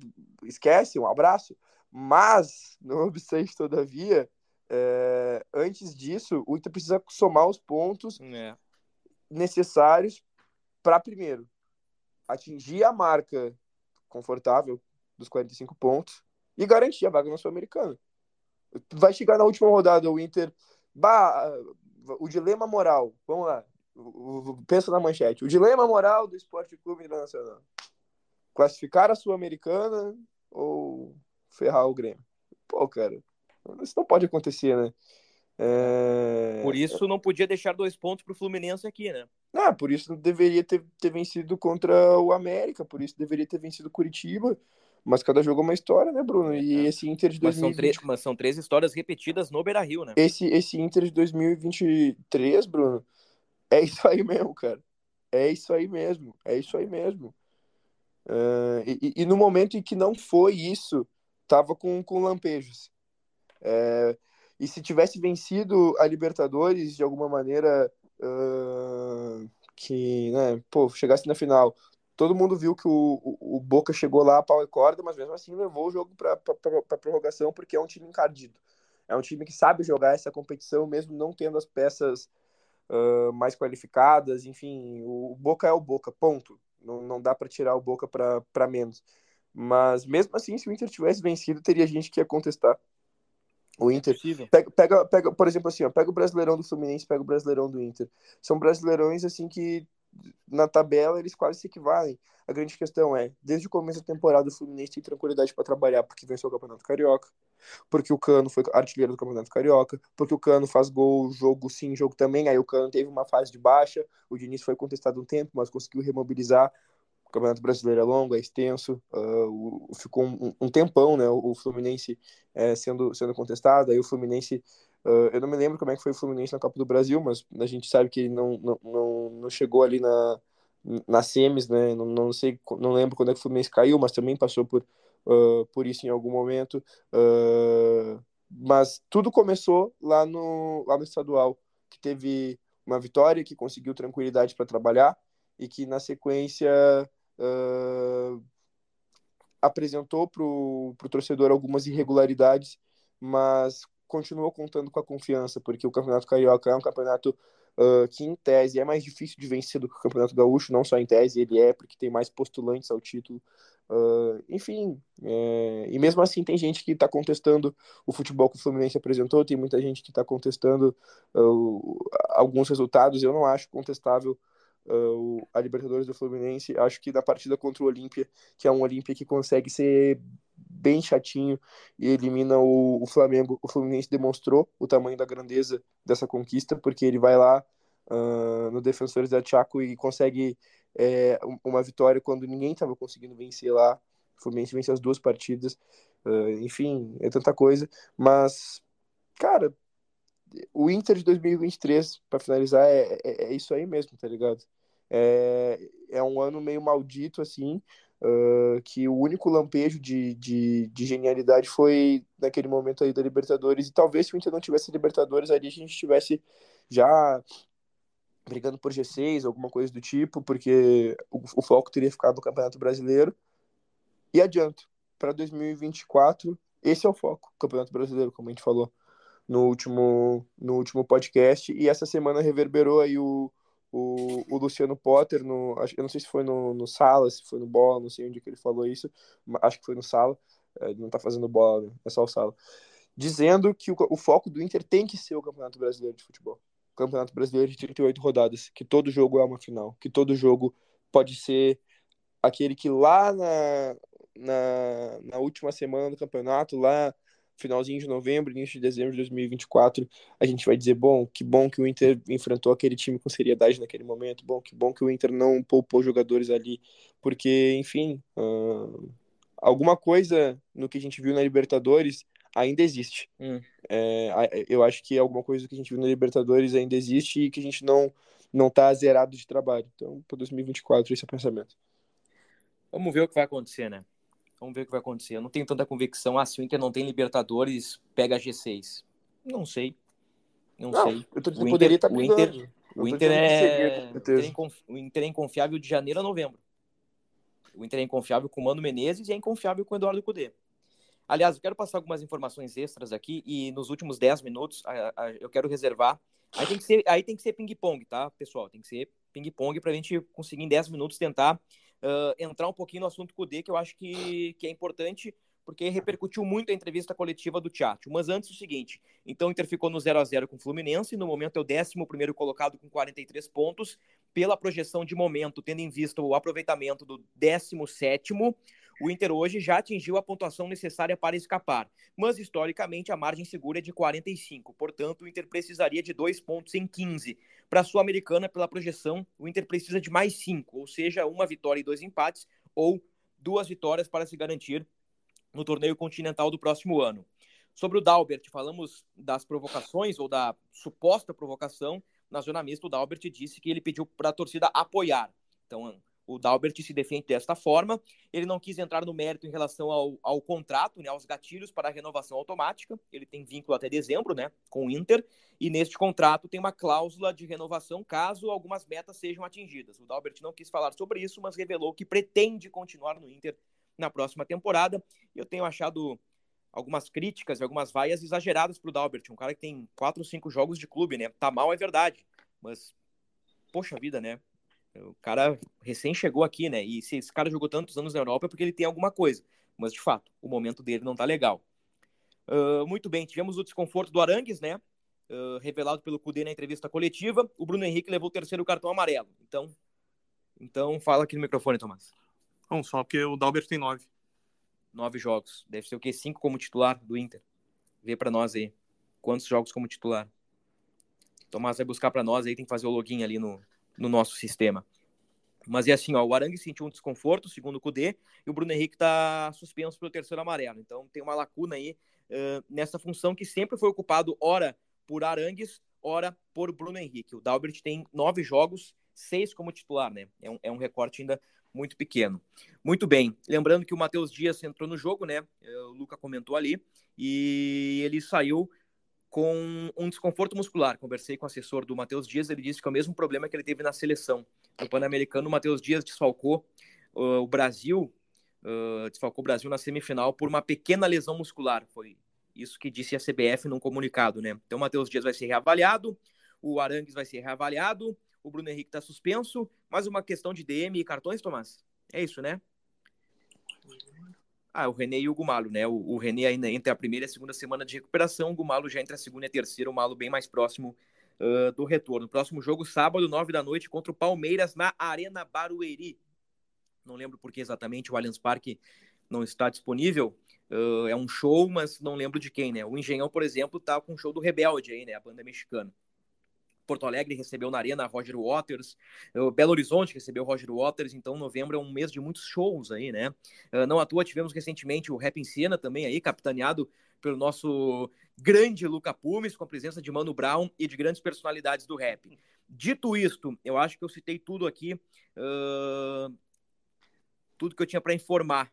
esquece, um abraço. Mas, não obstante, todavia, é, antes disso, o Inter precisa somar os pontos é. necessários para primeiro atingir a marca confortável dos 45 pontos e garantir a vaga na Sul-Americana. Vai chegar na última rodada o Inter. Bah, o dilema moral. Vamos lá. Pensa na manchete. O dilema moral do Esporte Clube Internacional. Classificar a Sul-Americana ou ferrar o Grêmio? Pô, cara, isso não pode acontecer, né? É... Por isso não podia deixar dois pontos para o Fluminense aqui, né? Ah, por isso deveria ter, ter vencido contra o América, por isso deveria ter vencido Curitiba. Mas cada jogo é uma história, né, Bruno? E é. esse Inter de 2020... Mas são, mas são três histórias repetidas no Beira-Rio, né? Esse, esse Inter de 2023, Bruno, é isso aí mesmo, cara. É isso aí mesmo. É isso aí mesmo. Uh, e, e, no momento em que não foi isso, tava com, com lampejos. É, e se tivesse vencido a Libertadores de alguma maneira uh, que, né, pô, chegasse na final, todo mundo viu que o, o, o, Boca chegou lá a pau e corda, mas mesmo assim levou o jogo para prorrogação porque é um time encardido. É um time que sabe jogar essa competição, mesmo não tendo as peças uh, mais qualificadas. Enfim, o, o, Boca é o Boca, ponto. Não, não dá para tirar o Boca para menos. Mas mesmo assim, se o Inter tivesse vencido, teria gente que ia contestar. O é Inter. É pega, pega, pega, por exemplo, assim, ó, pega o Brasileirão do Fluminense, pega o Brasileirão do Inter. São brasileirões assim que na tabela eles quase se equivalem. A grande questão é, desde o começo da temporada o Fluminense tem tranquilidade para trabalhar porque venceu o Campeonato Carioca, porque o Cano foi artilheiro do Campeonato Carioca, porque o Cano faz gol, jogo sim, jogo também. Aí o Cano teve uma fase de baixa, o Diniz foi contestado um tempo, mas conseguiu remobilizar. O Campeonato Brasileiro é longo, é extenso, uh, ficou um, um, tempão, né, o Fluminense é, sendo, sendo contestado, aí o Fluminense, uh, eu não me lembro como é que foi o Fluminense na Copa do Brasil, mas a gente sabe que não, não, não, não chegou ali na, na semis, né, não, não sei, não lembro quando é que o Fluminense caiu, mas também passou por, uh, por isso em algum momento, mas tudo começou lá no, lá no estadual, que teve uma vitória, que conseguiu tranquilidade para trabalhar, e que na sequência uh, apresentou para o torcedor algumas irregularidades, mas continuou contando com a confiança, porque o Campeonato Carioca é um campeonato uh, que, em tese, é mais difícil de vencer do que o Campeonato Gaúcho, não só em tese, ele é, porque tem mais postulantes ao título. Uh, enfim, é, e mesmo assim tem gente que está contestando o futebol que o Fluminense apresentou, tem muita gente que está contestando uh, alguns resultados. Eu não acho contestável uh, a Libertadores do Fluminense. Acho que na partida contra o Olímpia, que é um Olímpia que consegue ser bem chatinho e elimina o, o, Flamengo, o Fluminense demonstrou o tamanho da grandeza dessa conquista, porque ele vai lá no Defensores da Chaco e consegue é, uma vitória quando ninguém estava conseguindo vencer lá. O Fluminense vence as duas partidas. Uh, enfim, é tanta coisa. Mas, cara, o Inter de 2023, para finalizar, é, é, é, isso aí mesmo, tá ligado? É, é um ano meio maldito, assim, uh, que o único lampejo de, de, de, genialidade foi naquele momento aí da Libertadores. E talvez se o Inter não tivesse Libertadores ali, a gente tivesse já brigando por G6, alguma coisa do tipo, porque o, o foco teria ficado no Campeonato Brasileiro. E adianto, para 2024, esse é o foco, Campeonato Brasileiro, como a gente falou no último, no último podcast. E essa semana reverberou aí o, o, o Luciano Potter, no, eu não sei se foi no, no Sala, se foi no Bola, não sei onde que ele falou isso, acho que foi no Sala, é, não tá fazendo bola, né? é só o Sala, dizendo que o, o foco do Inter tem que ser o Campeonato Brasileiro de Futebol. Campeonato Brasileiro de 38 rodadas, que todo jogo é uma final, que todo jogo pode ser aquele que lá na, na, na última semana do campeonato, lá finalzinho de novembro, início de dezembro de 2024, a gente vai dizer, bom, que bom que o Inter enfrentou aquele time com seriedade naquele momento, bom, que bom que o Inter não poupou jogadores ali, porque, enfim, uh, alguma coisa no que a gente viu na Libertadores ainda existe. Hum. É, eu acho que alguma coisa que a gente viu na Libertadores ainda existe e que a gente não não tá zerado de trabalho. Então, para 2024, esse é o pensamento. Vamos ver o que vai acontecer, né? Vamos ver o que vai acontecer. Eu não tenho tanta convicção. Ah, se o Inter não tem Libertadores, pega a G6. Não sei. Não, não sei. Eu tô dizendo, o Inter, poderia estar tá o Inter, o Inter é... o Inter é inconfiável de janeiro a novembro. O Inter é inconfiável com o Mano Menezes e é inconfiável com o Eduardo Cudê. Aliás, eu quero passar algumas informações extras aqui e nos últimos 10 minutos a, a, eu quero reservar. Aí tem que ser, aí tem que ser ping-pong, tá, pessoal? Tem que ser ping-pong para a gente conseguir em 10 minutos tentar uh, entrar um pouquinho no assunto Cudê, que eu acho que, que é importante, porque repercutiu muito a entrevista coletiva do Tchatcho. Mas antes o seguinte, então o Inter ficou no 0 a 0 com o Fluminense, no momento é o 11º colocado com 43 pontos, pela projeção de momento, tendo em vista o aproveitamento do 17º, o Inter hoje já atingiu a pontuação necessária para escapar, mas historicamente a margem segura é de 45, portanto o Inter precisaria de dois pontos em 15. Para a Sul-Americana, pela projeção, o Inter precisa de mais cinco, ou seja, uma vitória e dois empates, ou duas vitórias para se garantir no torneio continental do próximo ano. Sobre o Dalbert, falamos das provocações ou da suposta provocação. Na zona mista, o Dalbert disse que ele pediu para a torcida apoiar. Então, o Dalbert se defende desta forma. Ele não quis entrar no mérito em relação ao, ao contrato, né, aos gatilhos para a renovação automática. Ele tem vínculo até dezembro né, com o Inter. E neste contrato tem uma cláusula de renovação caso algumas metas sejam atingidas. O Dalbert não quis falar sobre isso, mas revelou que pretende continuar no Inter na próxima temporada. Eu tenho achado algumas críticas e algumas vaias exageradas para o Dalbert, um cara que tem quatro ou cinco jogos de clube, né? Tá mal, é verdade, mas poxa vida, né? O cara recém chegou aqui, né? E se esse cara jogou tantos anos na Europa é porque ele tem alguma coisa. Mas, de fato, o momento dele não tá legal. Uh, muito bem, tivemos o desconforto do Arangues, né? Uh, revelado pelo Cudê na entrevista coletiva. O Bruno Henrique levou o terceiro cartão amarelo. Então, então fala aqui no microfone, Tomás. Não, só porque o Dalbert tem nove. Nove jogos. Deve ser o quê? Cinco como titular do Inter. Vê para nós aí. Quantos jogos como titular? Tomás vai buscar para nós aí, tem que fazer o login ali no, no nosso sistema. Mas é assim, ó, o Arangue sentiu um desconforto, segundo o Cudê, e o Bruno Henrique está suspenso pelo terceiro amarelo. Então tem uma lacuna aí uh, nessa função que sempre foi ocupado, ora por Arangues, ora por Bruno Henrique. O Dalbert tem nove jogos, seis como titular, né? É um, é um recorte ainda muito pequeno. Muito bem. Lembrando que o Matheus Dias entrou no jogo, né? O Luca comentou ali, e ele saiu com um desconforto muscular. Conversei com o assessor do Matheus Dias, ele disse que é o mesmo problema que ele teve na seleção. No Pan-Americano, o Matheus Dias desfalcou uh, o Brasil, uh, desfalcou o Brasil na semifinal por uma pequena lesão muscular. Foi isso que disse a CBF num comunicado, né? Então, o Matheus Dias vai ser reavaliado, o Arangues vai ser reavaliado, o Bruno Henrique está suspenso, mais uma questão de DM e cartões, Tomás? É isso, né? Ah, o René e o Gumalo, né? O, o René ainda entre a primeira e a segunda semana de recuperação, o Gumalo já entre a segunda e a terceira, o Malo bem mais próximo uh, do retorno. Próximo jogo, sábado, nove da noite, contra o Palmeiras na Arena Barueri. Não lembro por que exatamente o Allianz Parque não está disponível. Uh, é um show, mas não lembro de quem, né? O Engenhão, por exemplo, tá com o show do Rebelde aí, né? A banda mexicana. Porto Alegre recebeu na Arena Roger Waters, o Belo Horizonte recebeu Roger Waters, então novembro é um mês de muitos shows aí, né? Uh, não à toa tivemos recentemente o Rap em Cena também aí, capitaneado pelo nosso grande Luca Pumes, com a presença de Mano Brown e de grandes personalidades do rap. Dito isto, eu acho que eu citei tudo aqui, uh, tudo que eu tinha para informar.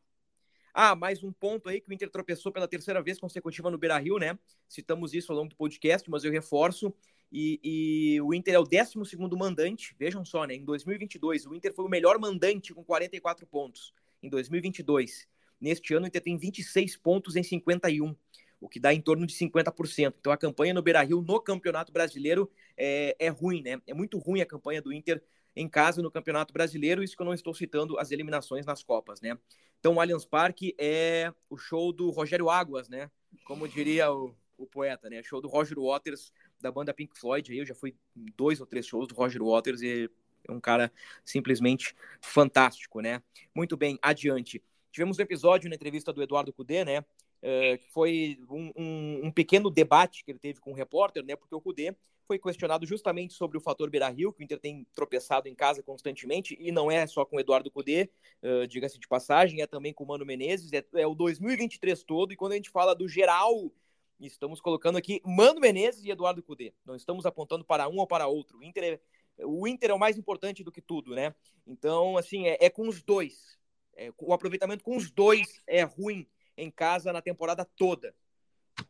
Ah, mais um ponto aí que o Inter tropeçou pela terceira vez consecutiva no Beira-Rio, né? Citamos isso ao longo do podcast, mas eu reforço. E, e, o Inter é o 12 mandante, vejam só, né? Em 2022, o Inter foi o melhor mandante com 44 pontos. Em 2022. Neste ano, o Inter tem 26 pontos em 51, o que dá em torno de 50%. Então, a campanha no Beira Rio no Campeonato Brasileiro é, é ruim, né? É muito ruim a campanha do Inter em casa no Campeonato Brasileiro, isso que eu não estou citando as eliminações nas Copas, né? Então, o Allianz Parque é o show do Rogério Águas, né? Como diria o, o poeta, né? Show do Roger Waters da banda Pink Floyd. Aí eu já fui dois ou três shows do Roger Waters e é um cara simplesmente fantástico, né? Muito bem, adiante. Tivemos um episódio na entrevista do Eduardo Cudê, né? Uh, foi um, um, um, pequeno debate que ele teve com o repórter, né? Porque o Cudê foi questionado justamente sobre o fator Beira-Rio, que o Inter tem tropeçado em casa constantemente, e não é só com o Eduardo Cudê, uh, diga-se de passagem, é também com o Mano Menezes, é, é o 2023 todo, e quando a gente fala do geral Estamos colocando aqui Mano Menezes e Eduardo Cudê. Não estamos apontando para um ou para outro. O Inter é, o Inter é o mais importante do que tudo, né? Então, assim, é, é com os dois. É, o aproveitamento com os dois é ruim em casa na temporada toda.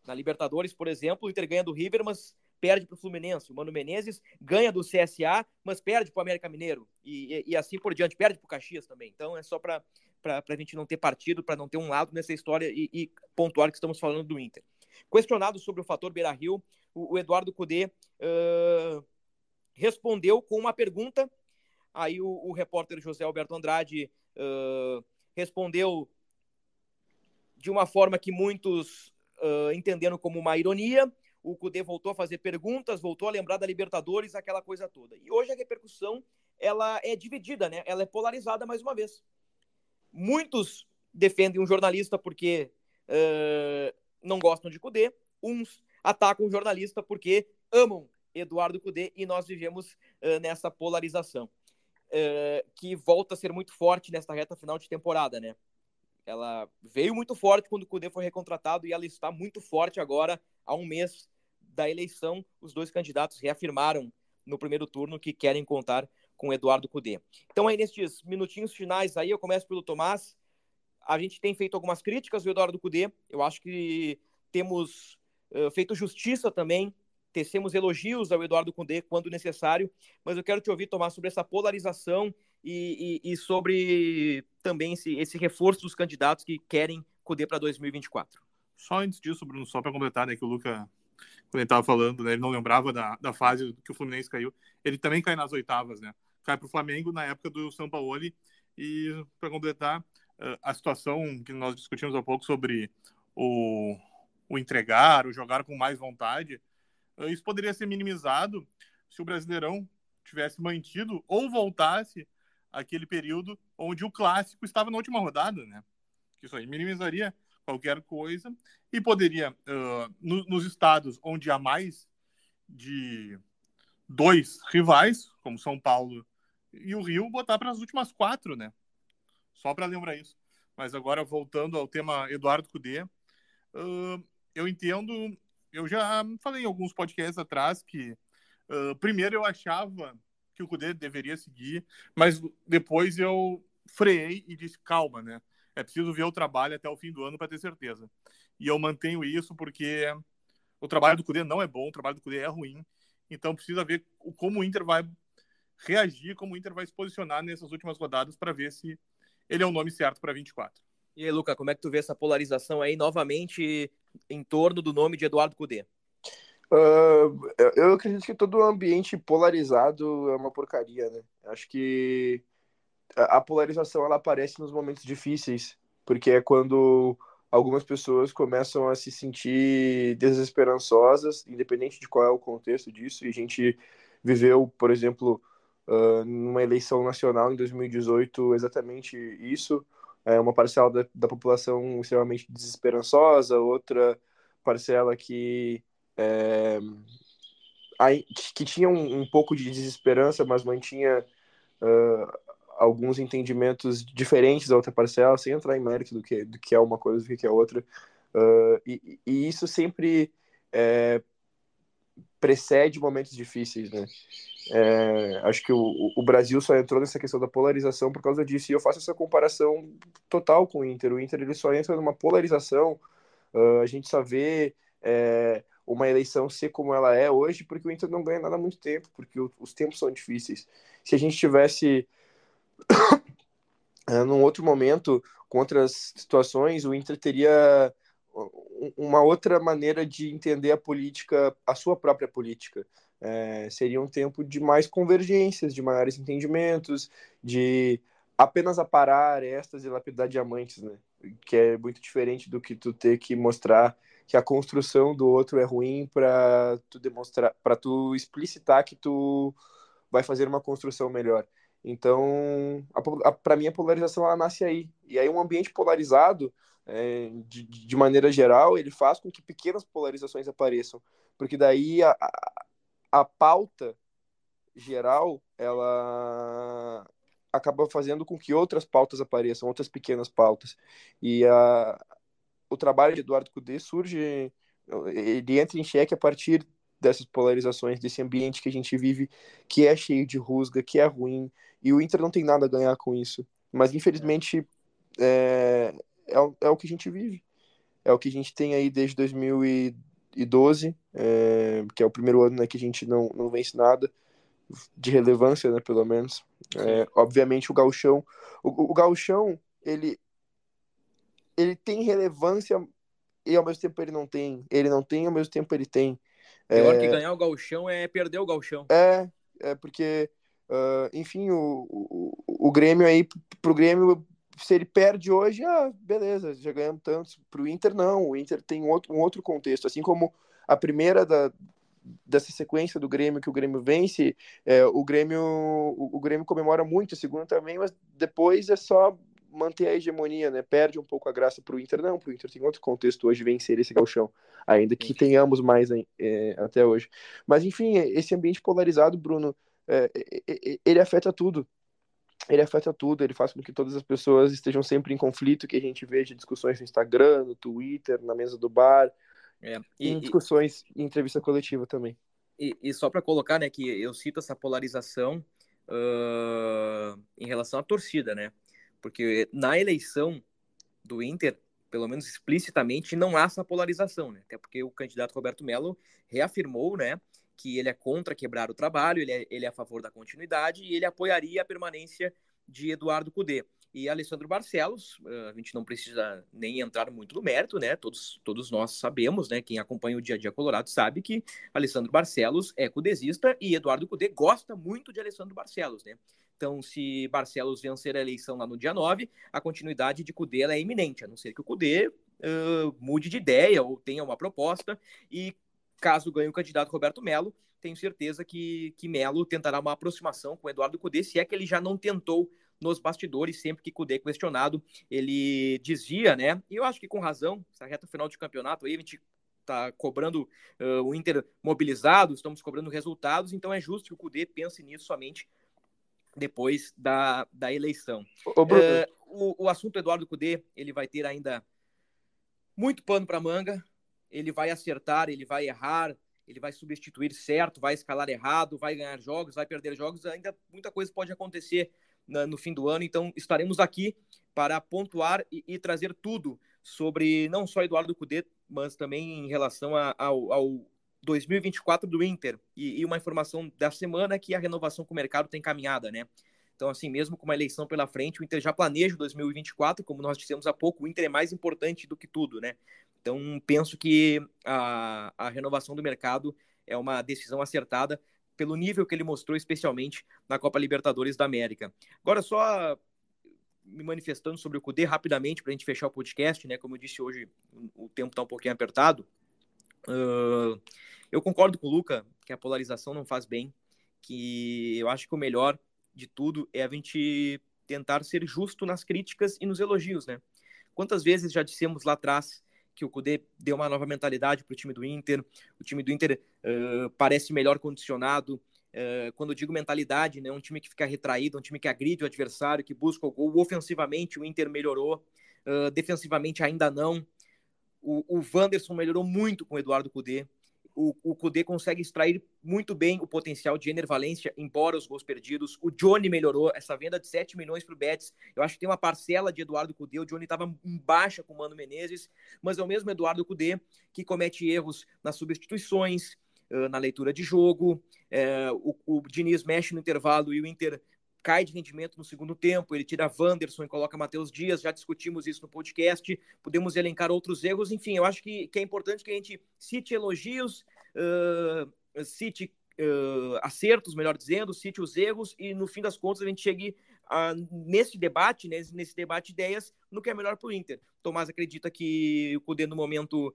Na Libertadores, por exemplo, o Inter ganha do River, mas perde para o Fluminense. O Mano Menezes ganha do CSA, mas perde para o América Mineiro. E, e, e, assim por diante, perde para o Caxias também. Então é só para a gente não ter partido, para não ter um lado nessa história e, e pontuar que estamos falando do Inter. Questionado sobre o fator Beira Rio, o, o Eduardo Cudê uh, respondeu com uma pergunta. Aí o, o repórter José Alberto Andrade uh, respondeu de uma forma que muitos uh, entenderam como uma ironia. O Cudê voltou a fazer perguntas, voltou a lembrar da Libertadores, aquela coisa toda. E hoje a repercussão ela é dividida, né? Ela é polarizada mais uma vez. Muitos defendem um jornalista porque uh, não gostam de Cudê, uns atacam o jornalista porque amam Eduardo Cudê e nós vivemos uh, nessa polarização uh, que volta a ser muito forte nesta reta final de temporada, né? Ela veio muito forte quando o Cudê foi recontratado e ela está muito forte agora, há um mês da eleição. Os dois candidatos reafirmaram no primeiro turno que querem contar com Eduardo Cudê. Então, aí nestes minutinhos finais aí, eu começo pelo Tomás. A gente tem feito algumas críticas ao Eduardo Cudê. Eu acho que temos uh, feito justiça também, tecemos elogios ao Eduardo Cudê quando necessário, mas eu quero te ouvir, Tomás, sobre essa polarização e, e, e sobre também esse, esse reforço dos candidatos que querem Cudê para 2024. Só antes disso, Bruno, só para completar, né, que o Luca, quando ele estava falando, né, ele não lembrava da, da fase que o Fluminense caiu, ele também cai nas oitavas, né? Cai para o Flamengo na época do São Paulo e, para completar, a situação que nós discutimos há pouco sobre o, o entregar, o jogar com mais vontade, isso poderia ser minimizado se o Brasileirão tivesse mantido ou voltasse aquele período onde o clássico estava na última rodada, né? Isso aí minimizaria qualquer coisa e poderia, uh, no, nos estados onde há mais de dois rivais, como São Paulo e o Rio, botar para as últimas quatro, né? Só para lembrar isso. Mas agora, voltando ao tema Eduardo Cudê, uh, eu entendo, eu já falei em alguns podcasts atrás que, uh, primeiro, eu achava que o Cudê deveria seguir, mas depois eu freiei e disse: calma, né? É preciso ver o trabalho até o fim do ano para ter certeza. E eu mantenho isso porque o trabalho do Cudê não é bom, o trabalho do Cudê é ruim. Então precisa ver como o Inter vai reagir, como o Inter vai se posicionar nessas últimas rodadas para ver se ele é o nome certo para 24. E aí, Luca, como é que tu vê essa polarização aí novamente em torno do nome de Eduardo Cudê? Uh, eu acredito que todo ambiente polarizado é uma porcaria, né? Acho que a polarização ela aparece nos momentos difíceis porque é quando algumas pessoas começam a se sentir desesperançosas, independente de qual é o contexto disso, e a gente viveu, por exemplo, uh, numa eleição nacional em 2018 exatamente isso, é uma parcela da, da população extremamente desesperançosa, outra parcela que é, que tinha um, um, pouco de desesperança, mas mantinha uh, alguns entendimentos diferentes da outra parcela, sem entrar em mérito do que, do que é uma coisa do que é outra. Uh, e, e, isso sempre é, precede momentos difíceis, né? É, acho que o, o, Brasil só entrou nessa questão da polarização por causa disso. E eu faço essa comparação total com o Inter. O Inter ele só entra numa polarização. Uh, a gente só vê é, uma eleição ser como ela é hoje porque o Inter não ganha nada há muito tempo, porque o, os tempos são difíceis. Se a gente tivesse é, num outro momento, com outras situações, o Inter teria uma outra maneira de entender a política, a sua própria política. É, seria um tempo de mais convergências, de maiores entendimentos, de apenas aparar estas e lapidar diamantes, né? Que é muito diferente do que tu ter que mostrar que a construção do outro é ruim para tu demonstrar, para tu explicitar que tu vai fazer uma construção melhor. Então, para mim, a polarização ela nasce aí. E aí, um ambiente polarizado, é, de, de maneira geral, ele faz com que pequenas polarizações apareçam. Porque daí a, a pauta geral, ela acaba fazendo com que outras pautas apareçam, outras pequenas pautas. E a, o trabalho de Eduardo Cudê surge, ele entra em xeque a partir dessas polarizações, desse ambiente que a gente vive, que é cheio de rusga, que é ruim, e o Inter não tem nada a ganhar com isso. Mas infelizmente é, é, é o que a gente vive. É o que a gente tem aí desde 2012, é, que é o primeiro ano né, que a gente não, não vence nada de relevância, né, pelo menos. É, obviamente o gauchão, o, o gauchão, ele ele tem relevância e ao mesmo tempo ele não tem. Ele não tem, ao mesmo tempo ele tem. Pior é... que ganhar o galchão é perder o galchão. É, é porque, uh, enfim, o, o, o Grêmio aí, pro Grêmio, se ele perde hoje, ah, beleza, já ganhamos tantos. Pro Inter, não. O Inter tem um outro, um outro contexto. Assim como a primeira da, dessa sequência do Grêmio que o Grêmio vence, é, o Grêmio o, o, Grêmio comemora muito, a segunda também, mas depois é só manter a hegemonia, né? Perde um pouco a graça para o Inter, não, para o Inter tem outro contexto hoje vencer esse galchão, ainda que tenhamos mais é, até hoje. Mas enfim, esse ambiente polarizado, Bruno, é, ele afeta tudo. Ele afeta tudo, ele faz com que todas as pessoas estejam sempre em conflito, que a gente veja discussões no Instagram, no Twitter, na mesa do bar, é, e, em discussões e, em entrevista coletiva também. E, e só para colocar, né, que eu cito essa polarização uh, em relação à torcida, né? Porque na eleição do Inter, pelo menos explicitamente, não há essa polarização, né? Até porque o candidato Roberto Mello reafirmou, né, que ele é contra quebrar o trabalho, ele é, ele é a favor da continuidade e ele apoiaria a permanência de Eduardo Cudê. E Alessandro Barcelos, a gente não precisa nem entrar muito no mérito, né? Todos, todos nós sabemos, né? Quem acompanha o dia a dia colorado sabe que Alessandro Barcelos é cudesista e Eduardo Cudê gosta muito de Alessandro Barcelos, né? Então, se Barcelos vencer a eleição lá no dia 9, a continuidade de Cudê é iminente, a não ser que o Cudê uh, mude de ideia ou tenha uma proposta. E caso ganhe o candidato Roberto Melo, tenho certeza que, que Melo tentará uma aproximação com Eduardo Cudê, se é que ele já não tentou nos bastidores, sempre que Cudê é questionado, ele dizia, né? E eu acho que com razão, essa reta final de campeonato aí, a gente tá cobrando uh, o Inter mobilizado, estamos cobrando resultados, então é justo que o Cudê pense nisso somente depois da, da eleição. Ô, uh, o, o assunto Eduardo Cudê, ele vai ter ainda muito pano para manga, ele vai acertar, ele vai errar, ele vai substituir certo, vai escalar errado, vai ganhar jogos, vai perder jogos, ainda muita coisa pode acontecer na, no fim do ano, então estaremos aqui para pontuar e, e, trazer tudo sobre não só Eduardo Cudê, mas também em relação a, ao, ao 2024 do Inter. E, e, uma informação da semana é que a renovação com o mercado tem caminhada, né? Então, assim, mesmo com uma eleição pela frente, o Inter já planeja o 2024, como nós dissemos há pouco, o Inter é mais importante do que tudo, né? Então, penso que a, a renovação do mercado é uma decisão acertada pelo nível que ele mostrou, especialmente na Copa Libertadores da América. Agora, só me manifestando sobre o Cudê rapidamente para a gente fechar o podcast, né? Como eu disse hoje, o tempo está um pouquinho apertado. Uh, eu concordo com o Luca que a polarização não faz bem, que eu acho que o melhor de tudo é a gente tentar ser justo nas críticas e nos elogios, né? Quantas vezes já dissemos lá atrás que o Cudê deu uma nova mentalidade para o time do Inter, o time do Inter uh, parece melhor condicionado. Uh, quando eu digo mentalidade, né, um time que fica retraído, um time que agride o adversário, que busca o gol. Ofensivamente, o Inter melhorou, uh, defensivamente, ainda não. O, o Wanderson melhorou muito com o Eduardo Cudê o, o Kudê consegue extrair muito bem o potencial de Ener Valência, embora os gols perdidos. O Johnny melhorou, essa venda de 7 milhões para o Betis. Eu acho que tem uma parcela de Eduardo Cudê. O Johnny estava em baixa com o Mano Menezes, mas é o mesmo Eduardo Cudê que comete erros nas substituições, na leitura de jogo. É, o, o Diniz mexe no intervalo e o Inter cai de rendimento no segundo tempo, ele tira Wanderson e coloca Matheus Dias, já discutimos isso no podcast, podemos elencar outros erros, enfim, eu acho que, que é importante que a gente cite elogios, uh, cite uh, acertos, melhor dizendo, cite os erros e no fim das contas a gente chegue uh, nesse debate, nesse, nesse debate de ideias, no que é melhor para o Inter. Tomás acredita que o Cudê no momento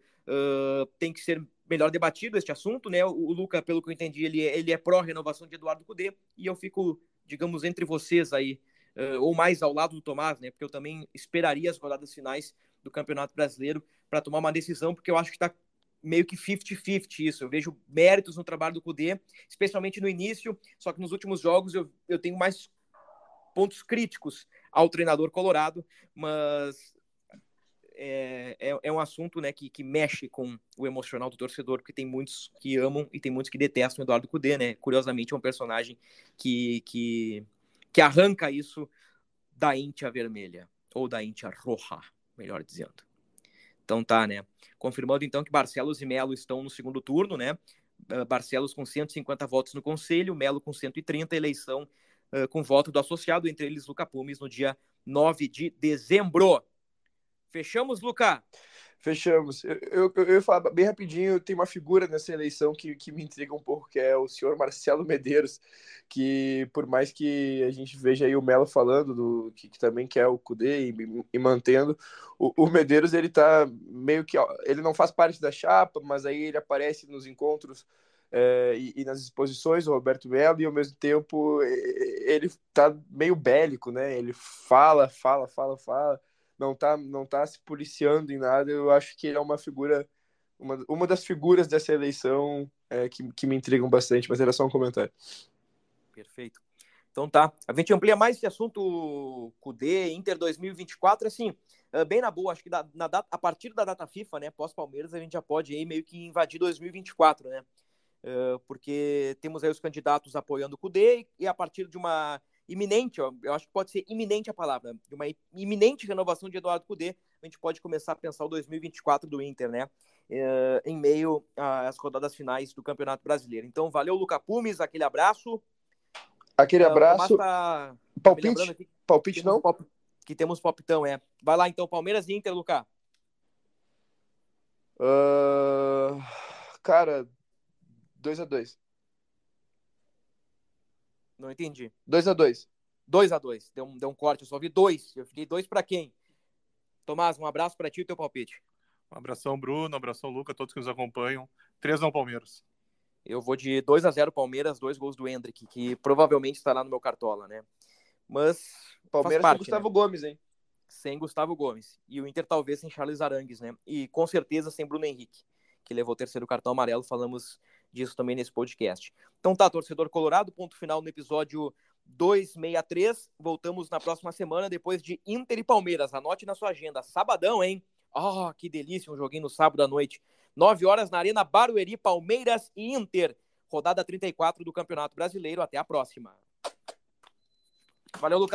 tem que ser melhor debatido este assunto, né? O, o Luca, pelo que eu entendi, ele, é, ele é pró-renovação de Eduardo Cudê e eu fico digamos, entre vocês aí, uh, ou mais ao lado do Tomás, né? Porque eu também esperaria as rodadas finais do Campeonato Brasileiro para tomar uma decisão, porque eu acho que está meio que 50-50 isso. Eu vejo méritos no trabalho do Cudê, especialmente no início, só que nos últimos jogos eu, eu tenho mais pontos críticos ao treinador colorado, mas é, é, é, um assunto né, que, que mexe com o emocional do torcedor, porque tem muitos que amam e tem muitos que detestam o Eduardo Cudê, né? Curiosamente, é um personagem que, que, que arranca isso da Íntia Vermelha, ou da Íntia Roja, melhor dizendo. Então tá, né? Confirmando então que Barcelos e Melo estão no segundo turno, né? Ah, Barcelos com 150 votos no Conselho, Melo com 130, eleição uh, com voto do associado, entre eles Luca Pumes, no dia 9 de dezembro. Fechamos, Luca? Fechamos. Eu, eu, eu ia falar bem rapidinho, tem uma figura nessa eleição que, que me intriga um pouco, que é o senhor Marcelo Medeiros, que por mais que a gente veja aí o Melo falando, do, que, que também quer o Cudê e, e mantendo, o, o, Medeiros ele tá meio que, ele não faz parte da chapa, mas aí ele aparece nos encontros é, e, e, nas exposições, o Roberto Melo, e ao mesmo tempo ele tá meio bélico, né? Ele fala, fala, fala, fala não tá, não tá se policiando em nada. Eu acho que ele é uma figura, uma, uma das figuras dessa eleição é, que, que me intrigam bastante, mas era só um comentário. Perfeito. Então tá. A gente amplia mais esse assunto CUDE, Inter 2024, assim, é, bem na boa, acho que da, na data, a partir da data FIFA, né, pós-Palmeiras, a gente já pode aí meio que invadir 2024, né? Uh, porque temos aí os candidatos apoiando o CUDE e a partir de uma iminente, ó, eu acho que pode ser iminente a palavra, de uma iminente renovação de Eduardo Cudê, a gente pode começar a pensar o 2024 do Inter, né? É, em meio às rodadas finais do Campeonato Brasileiro. Então, valeu, Luca Pumes, aquele abraço. Aquele uh, abraço. Tá palpite? palpite não? Pop, que temos palpitão, é. Vai lá, então, Palmeiras e Inter, Luca. Uh, cara, 2 a 2 não entendi. 2 a 2 2 a 2 deu, um, deu um corte, eu só vi dois. Eu fiquei dois para quem? Tomás, um abraço para ti e teu palpite. Um abração, Bruno, um abração, Luca, todos que nos acompanham. 3 não Palmeiras. Eu vou de 2 a 0 Palmeiras, dois gols do Hendrick, que provavelmente estará no meu cartola, né? Mas. Palmeiras parte, sem Gustavo né? Gomes, hein? Sem Gustavo Gomes. E o Inter talvez sem Charles Arangues, né? E com certeza sem Bruno Henrique, que levou o terceiro cartão amarelo. Falamos disso também nesse podcast. Então tá, torcedor colorado, ponto final no episódio 263. Voltamos na próxima semana, depois de Inter e Palmeiras. Anote na sua agenda. Sabadão, hein? Oh, que delícia, um joguinho no sábado à noite. 9 horas na Arena Barueri, Palmeiras e Inter. Rodada 34 do Campeonato Brasileiro. Até a próxima. Valeu, Lucas.